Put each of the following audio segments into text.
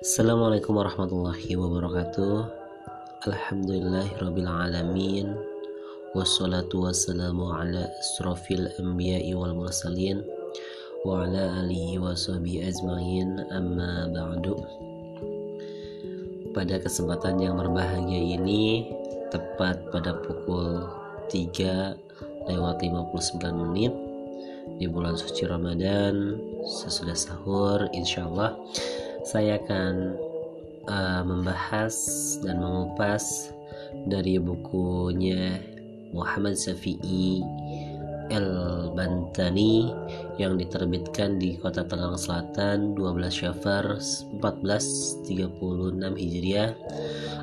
Assalamualaikum warahmatullahi wabarakatuh. Alhamdulillahirrabbilalamin Wassalatu wassalamu ala asrafil anbiya'i wal mursalin Wa ala alihi wa ajmain. Amma ba'du. Pada kesempatan yang berbahagia ini Tepat pada pukul 3 lewat 59 menit di bulan suci Ramadan sesudah sahur insya Allah saya akan uh, membahas dan mengupas dari bukunya Muhammad Syafi'i El Bantani yang diterbitkan di Kota Tangerang Selatan 12 Syafar 1436 Hijriah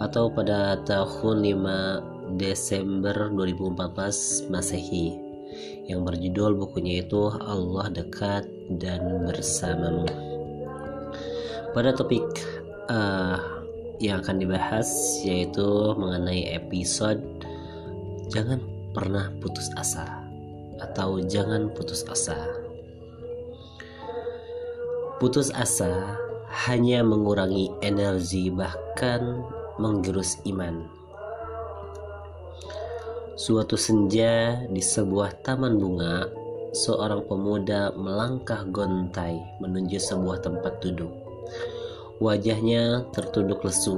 atau pada tahun 5 Desember 2014 Masehi yang berjudul bukunya itu Allah dekat dan bersamamu. Pada topik uh, yang akan dibahas yaitu mengenai episode jangan pernah putus asa atau jangan putus asa. Putus asa hanya mengurangi energi bahkan menggerus iman Suatu senja di sebuah taman bunga, seorang pemuda melangkah gontai menuju sebuah tempat duduk. Wajahnya tertunduk lesu,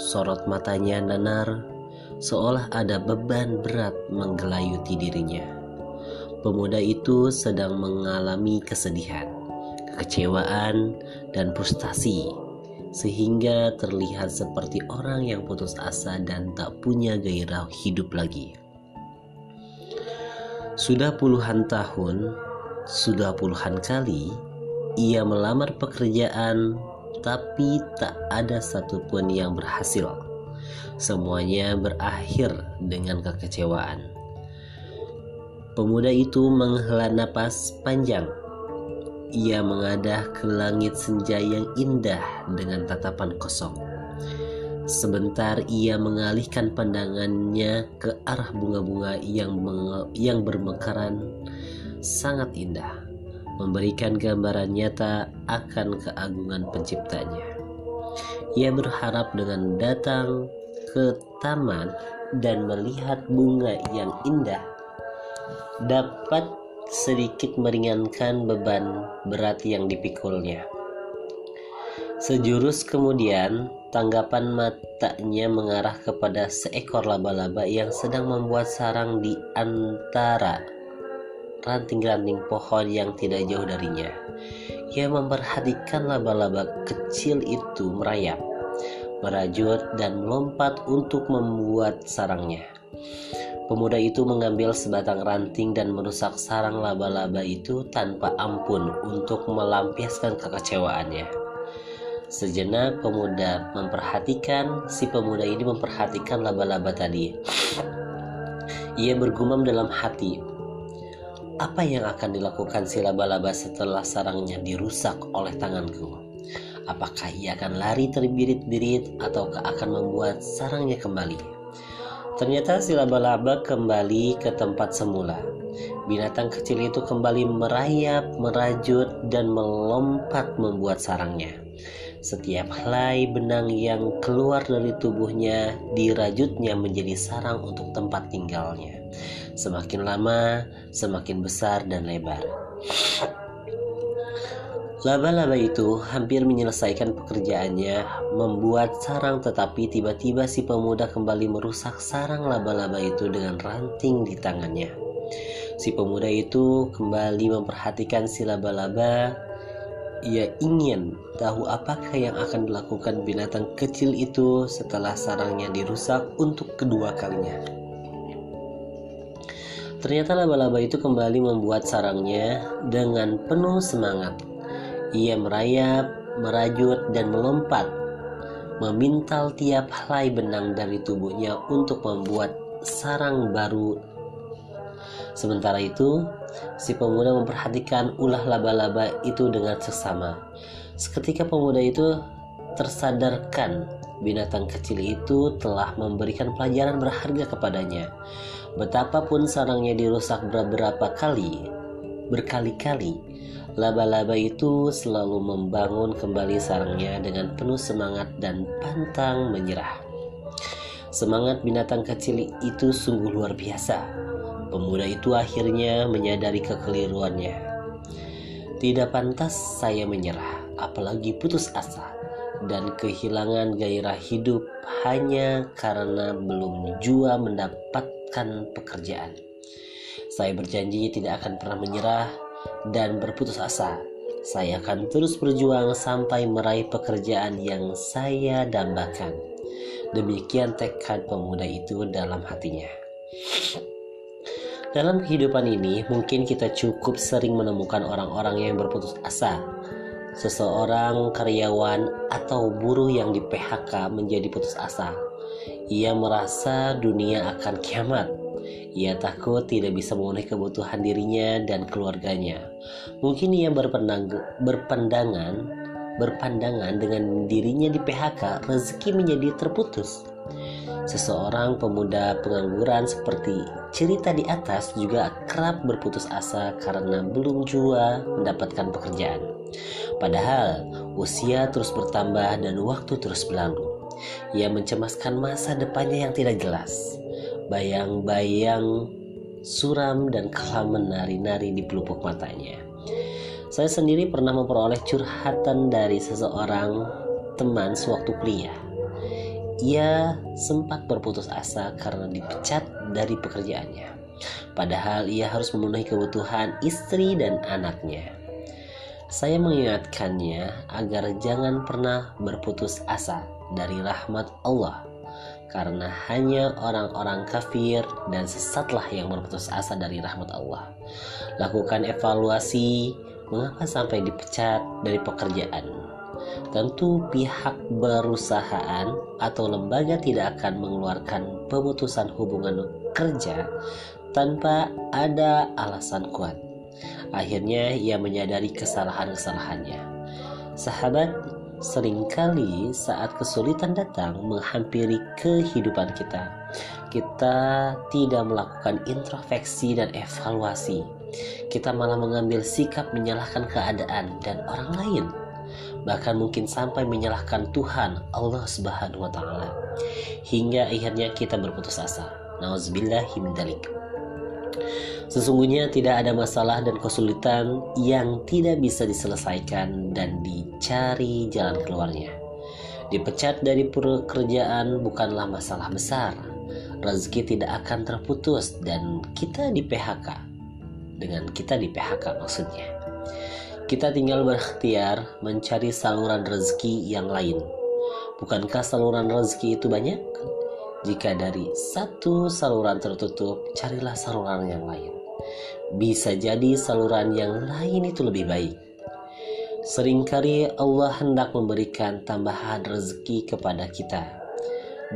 sorot matanya nanar, seolah ada beban berat menggelayuti dirinya. Pemuda itu sedang mengalami kesedihan, kekecewaan, dan frustasi, sehingga terlihat seperti orang yang putus asa dan tak punya gairah hidup lagi. Sudah puluhan tahun, sudah puluhan kali ia melamar pekerjaan, tapi tak ada satupun yang berhasil. Semuanya berakhir dengan kekecewaan. Pemuda itu menghela napas panjang. Ia mengadah ke langit senja yang indah dengan tatapan kosong. Sebentar ia mengalihkan pandangannya ke arah bunga-bunga yang yang bermekaran sangat indah, memberikan gambaran nyata akan keagungan penciptanya. Ia berharap dengan datang ke taman dan melihat bunga yang indah dapat sedikit meringankan beban berat yang dipikulnya. Sejurus kemudian, tanggapan matanya mengarah kepada seekor laba-laba yang sedang membuat sarang di antara ranting-ranting pohon yang tidak jauh darinya. Ia memperhatikan laba-laba kecil itu merayap, merajut, dan melompat untuk membuat sarangnya. Pemuda itu mengambil sebatang ranting dan merusak sarang laba-laba itu tanpa ampun untuk melampiaskan kekecewaannya. Sejenak pemuda memperhatikan, si pemuda ini memperhatikan laba-laba tadi. Ia bergumam dalam hati, apa yang akan dilakukan si laba-laba setelah sarangnya dirusak oleh tanganku? Apakah ia akan lari terbirit-birit ataukah akan membuat sarangnya kembali? Ternyata si laba-laba kembali ke tempat semula. Binatang kecil itu kembali merayap, merajut, dan melompat membuat sarangnya. Setiap helai benang yang keluar dari tubuhnya dirajutnya menjadi sarang untuk tempat tinggalnya. Semakin lama, semakin besar dan lebar. Laba-laba itu hampir menyelesaikan pekerjaannya membuat sarang tetapi tiba-tiba si pemuda kembali merusak sarang laba-laba itu dengan ranting di tangannya. Si pemuda itu kembali memperhatikan si laba-laba ia ingin tahu apakah yang akan dilakukan binatang kecil itu setelah sarangnya dirusak untuk kedua kalinya. Ternyata laba-laba itu kembali membuat sarangnya dengan penuh semangat. Ia merayap, merajut, dan melompat, memintal tiap helai benang dari tubuhnya untuk membuat sarang baru Sementara itu, si pemuda memperhatikan ulah laba-laba itu dengan seksama. Seketika pemuda itu tersadarkan binatang kecil itu telah memberikan pelajaran berharga kepadanya. Betapapun sarangnya dirusak beberapa kali, berkali-kali, Laba-laba itu selalu membangun kembali sarangnya dengan penuh semangat dan pantang menyerah. Semangat binatang kecil itu sungguh luar biasa. Pemuda itu akhirnya menyadari kekeliruannya. Tidak pantas saya menyerah, apalagi putus asa dan kehilangan gairah hidup hanya karena belum jua mendapatkan pekerjaan. Saya berjanji tidak akan pernah menyerah dan berputus asa. Saya akan terus berjuang sampai meraih pekerjaan yang saya dambakan. Demikian tekad pemuda itu dalam hatinya. Dalam kehidupan ini, mungkin kita cukup sering menemukan orang-orang yang berputus asa. Seseorang karyawan atau buruh yang di PHK menjadi putus asa. Ia merasa dunia akan kiamat ia takut tidak bisa memenuhi kebutuhan dirinya dan keluarganya. Mungkin ia berpandang, berpandangan berpandangan dengan dirinya di PHK, rezeki menjadi terputus. Seseorang pemuda pengangguran seperti cerita di atas juga kerap berputus asa karena belum jua mendapatkan pekerjaan. Padahal usia terus bertambah dan waktu terus berlalu. Ia mencemaskan masa depannya yang tidak jelas. Bayang-bayang suram dan kelam menari-nari di pelupuk matanya. Saya sendiri pernah memperoleh curhatan dari seseorang teman sewaktu kuliah. Ia sempat berputus asa karena dipecat dari pekerjaannya. Padahal ia harus memenuhi kebutuhan istri dan anaknya. Saya mengingatkannya agar jangan pernah berputus asa dari rahmat Allah karena hanya orang-orang kafir dan sesatlah yang berputus asa dari rahmat Allah. Lakukan evaluasi mengapa sampai dipecat dari pekerjaan. Tentu pihak perusahaan atau lembaga tidak akan mengeluarkan pemutusan hubungan kerja tanpa ada alasan kuat. Akhirnya ia menyadari kesalahan-kesalahannya. Sahabat Seringkali saat kesulitan datang menghampiri kehidupan kita, kita tidak melakukan introspeksi dan evaluasi. Kita malah mengambil sikap menyalahkan keadaan dan orang lain. Bahkan mungkin sampai menyalahkan Tuhan Allah Subhanahu wa taala. Hingga akhirnya kita berputus asa. Nauzubillahi min Sesungguhnya tidak ada masalah dan kesulitan yang tidak bisa diselesaikan dan dicari jalan keluarnya. Dipecat dari pekerjaan bukanlah masalah besar. Rezeki tidak akan terputus dan kita di PHK. Dengan kita di PHK maksudnya. Kita tinggal berikhtiar mencari saluran rezeki yang lain. Bukankah saluran rezeki itu banyak? Jika dari satu saluran tertutup, carilah saluran yang lain bisa jadi saluran yang lain itu lebih baik. Seringkali Allah hendak memberikan tambahan rezeki kepada kita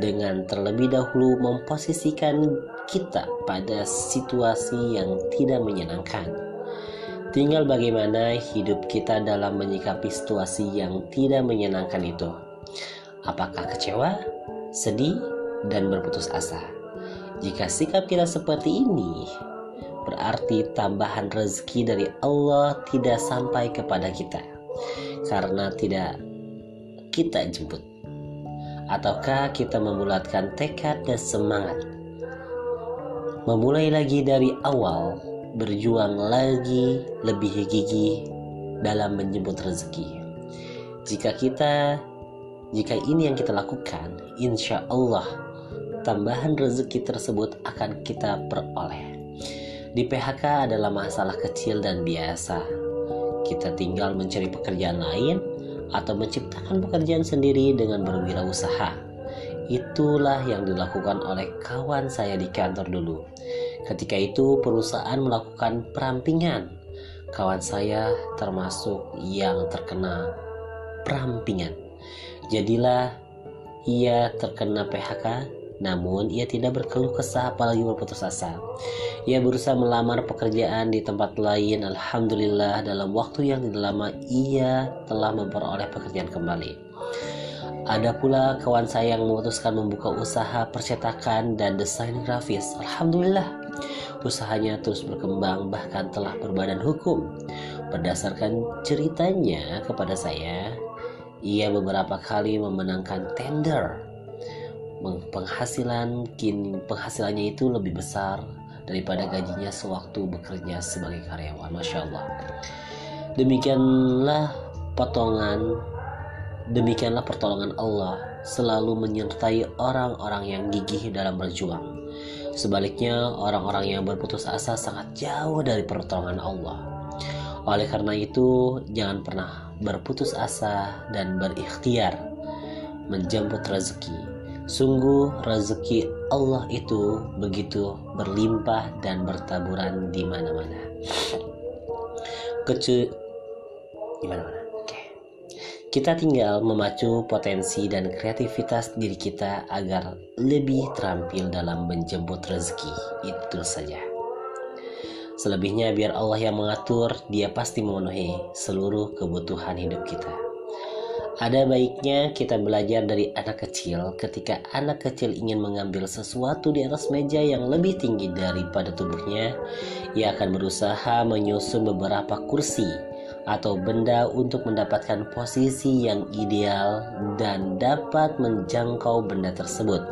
dengan terlebih dahulu memposisikan kita pada situasi yang tidak menyenangkan. Tinggal bagaimana hidup kita dalam menyikapi situasi yang tidak menyenangkan itu. Apakah kecewa, sedih, dan berputus asa? Jika sikap kita seperti ini, berarti tambahan rezeki dari Allah tidak sampai kepada kita karena tidak kita jemput ataukah kita membulatkan tekad dan semangat memulai lagi dari awal berjuang lagi lebih gigih dalam menjemput rezeki jika kita jika ini yang kita lakukan insya Allah tambahan rezeki tersebut akan kita peroleh di PHK adalah masalah kecil dan biasa. Kita tinggal mencari pekerjaan lain atau menciptakan pekerjaan sendiri dengan berwirausaha. Itulah yang dilakukan oleh kawan saya di kantor dulu. Ketika itu perusahaan melakukan perampingan. Kawan saya termasuk yang terkena perampingan. Jadilah ia terkena PHK namun ia tidak berkeluh kesah apalagi berputus asa. Ia berusaha melamar pekerjaan di tempat lain. Alhamdulillah dalam waktu yang tidak lama ia telah memperoleh pekerjaan kembali. Ada pula kawan saya yang memutuskan membuka usaha percetakan dan desain grafis. Alhamdulillah, usahanya terus berkembang bahkan telah berbadan hukum. Berdasarkan ceritanya kepada saya, ia beberapa kali memenangkan tender. Penghasilan kini penghasilannya itu lebih besar daripada gajinya sewaktu bekerja sebagai karyawan. Masya Allah. Demikianlah potongan, demikianlah pertolongan Allah selalu menyertai orang-orang yang gigih dalam berjuang. Sebaliknya, orang-orang yang berputus asa sangat jauh dari pertolongan Allah. Oleh karena itu, jangan pernah berputus asa dan berikhtiar menjemput rezeki. Sungguh rezeki Allah itu begitu berlimpah dan bertaburan di mana-mana. Kecu di mana-mana. Kita tinggal memacu potensi dan kreativitas diri kita agar lebih terampil dalam menjemput rezeki. Itu saja. Selebihnya biar Allah yang mengatur, dia pasti memenuhi seluruh kebutuhan hidup kita. Ada baiknya kita belajar dari anak kecil ketika anak kecil ingin mengambil sesuatu di atas meja yang lebih tinggi daripada tubuhnya, ia akan berusaha menyusun beberapa kursi atau benda untuk mendapatkan posisi yang ideal dan dapat menjangkau benda tersebut.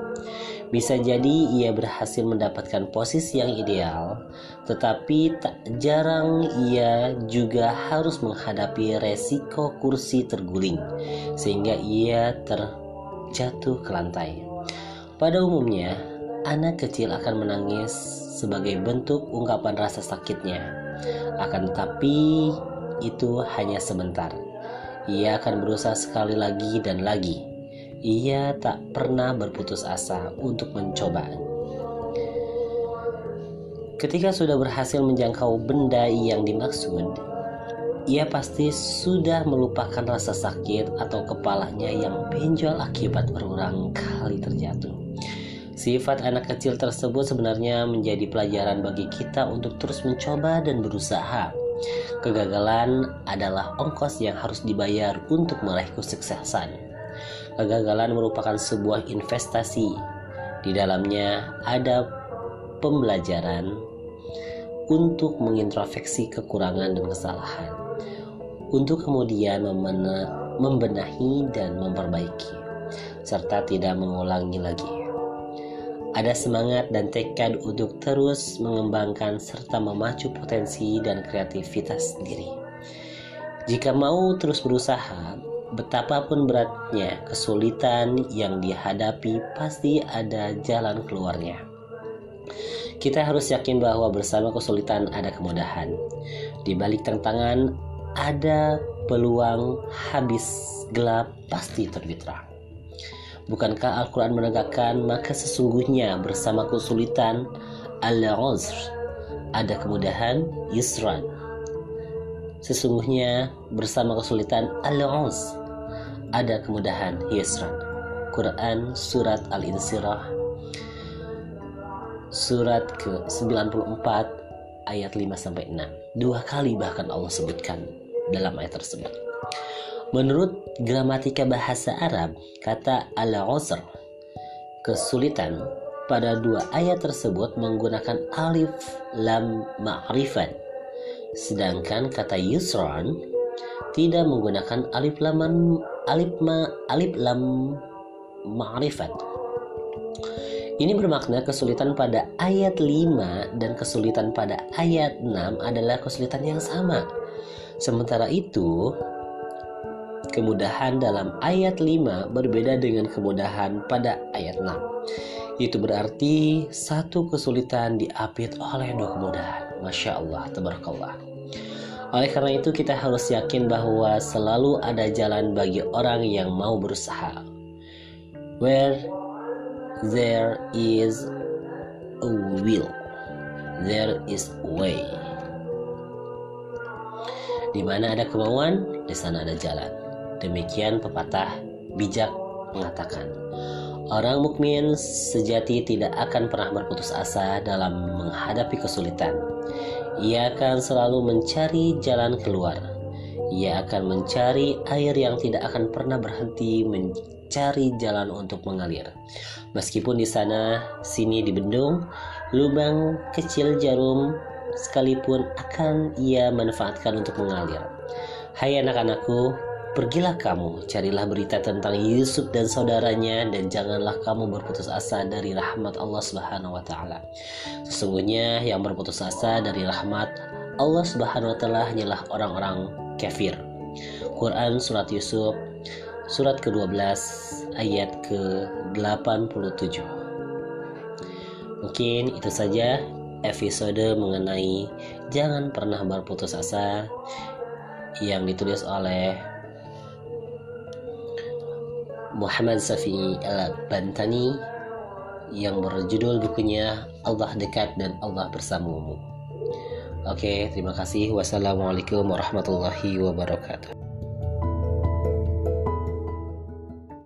Bisa jadi ia berhasil mendapatkan posisi yang ideal, tetapi tak jarang ia juga harus menghadapi resiko kursi terguling, sehingga ia terjatuh ke lantai. Pada umumnya, anak kecil akan menangis sebagai bentuk ungkapan rasa sakitnya. Akan tetapi, itu hanya sebentar. Ia akan berusaha sekali lagi dan lagi. Ia tak pernah berputus asa untuk mencoba. Ketika sudah berhasil menjangkau benda yang dimaksud, ia pasti sudah melupakan rasa sakit atau kepalanya yang benjol akibat berulang kali terjatuh. Sifat anak kecil tersebut sebenarnya menjadi pelajaran bagi kita untuk terus mencoba dan berusaha Kegagalan adalah ongkos yang harus dibayar untuk meraih kesuksesan. Kegagalan merupakan sebuah investasi. Di dalamnya ada pembelajaran untuk mengintrospeksi kekurangan dan kesalahan, untuk kemudian membenahi dan memperbaiki, serta tidak mengulangi lagi. Ada semangat dan tekad untuk terus mengembangkan serta memacu potensi dan kreativitas diri. Jika mau terus berusaha, betapapun beratnya kesulitan yang dihadapi pasti ada jalan keluarnya. Kita harus yakin bahwa bersama kesulitan ada kemudahan. Di balik tantangan ada peluang habis gelap pasti terbit terang. Bukankah Al-Quran menegakkan maka sesungguhnya bersama kesulitan al-uzr ada kemudahan yusran. Sesungguhnya bersama kesulitan al-uzr ada kemudahan yusran. Quran Surat Al-Insirah Surat ke-94 ayat 5 sampai 6. Dua kali bahkan Allah sebutkan dalam ayat tersebut. Menurut gramatika bahasa Arab, kata al-usr kesulitan pada dua ayat tersebut menggunakan alif lam ma'rifat. Sedangkan kata yusran tidak menggunakan alif lam alif ma alif lam ma'rifat. Ini bermakna kesulitan pada ayat 5 dan kesulitan pada ayat 6 adalah kesulitan yang sama. Sementara itu, Kemudahan dalam ayat 5 berbeda dengan kemudahan pada ayat 6. Itu berarti satu kesulitan diapit oleh dua kemudahan. Masya Allah, tabarakallah. Oleh karena itu kita harus yakin bahwa selalu ada jalan bagi orang yang mau berusaha. Where there is a will, there is a way. Di mana ada kemauan, di sana ada jalan. Demikian pepatah bijak mengatakan, orang mukmin sejati tidak akan pernah berputus asa dalam menghadapi kesulitan. Ia akan selalu mencari jalan keluar. Ia akan mencari air yang tidak akan pernah berhenti mencari jalan untuk mengalir. Meskipun di sana sini dibendung, lubang kecil jarum sekalipun akan ia manfaatkan untuk mengalir. Hai anak-anakku, Pergilah kamu, carilah berita tentang Yusuf dan saudaranya dan janganlah kamu berputus asa dari rahmat Allah Subhanahu wa taala. Sesungguhnya yang berputus asa dari rahmat Allah Subhanahu wa taala hanyalah orang-orang kafir. Quran surat Yusuf surat ke-12 ayat ke-87. Mungkin itu saja episode mengenai jangan pernah berputus asa yang ditulis oleh Muhammad Safi Al-Bantani yang berjudul bukunya Allah dekat dan Allah bersamamu. Oke, terima kasih. Wassalamualaikum warahmatullahi wabarakatuh.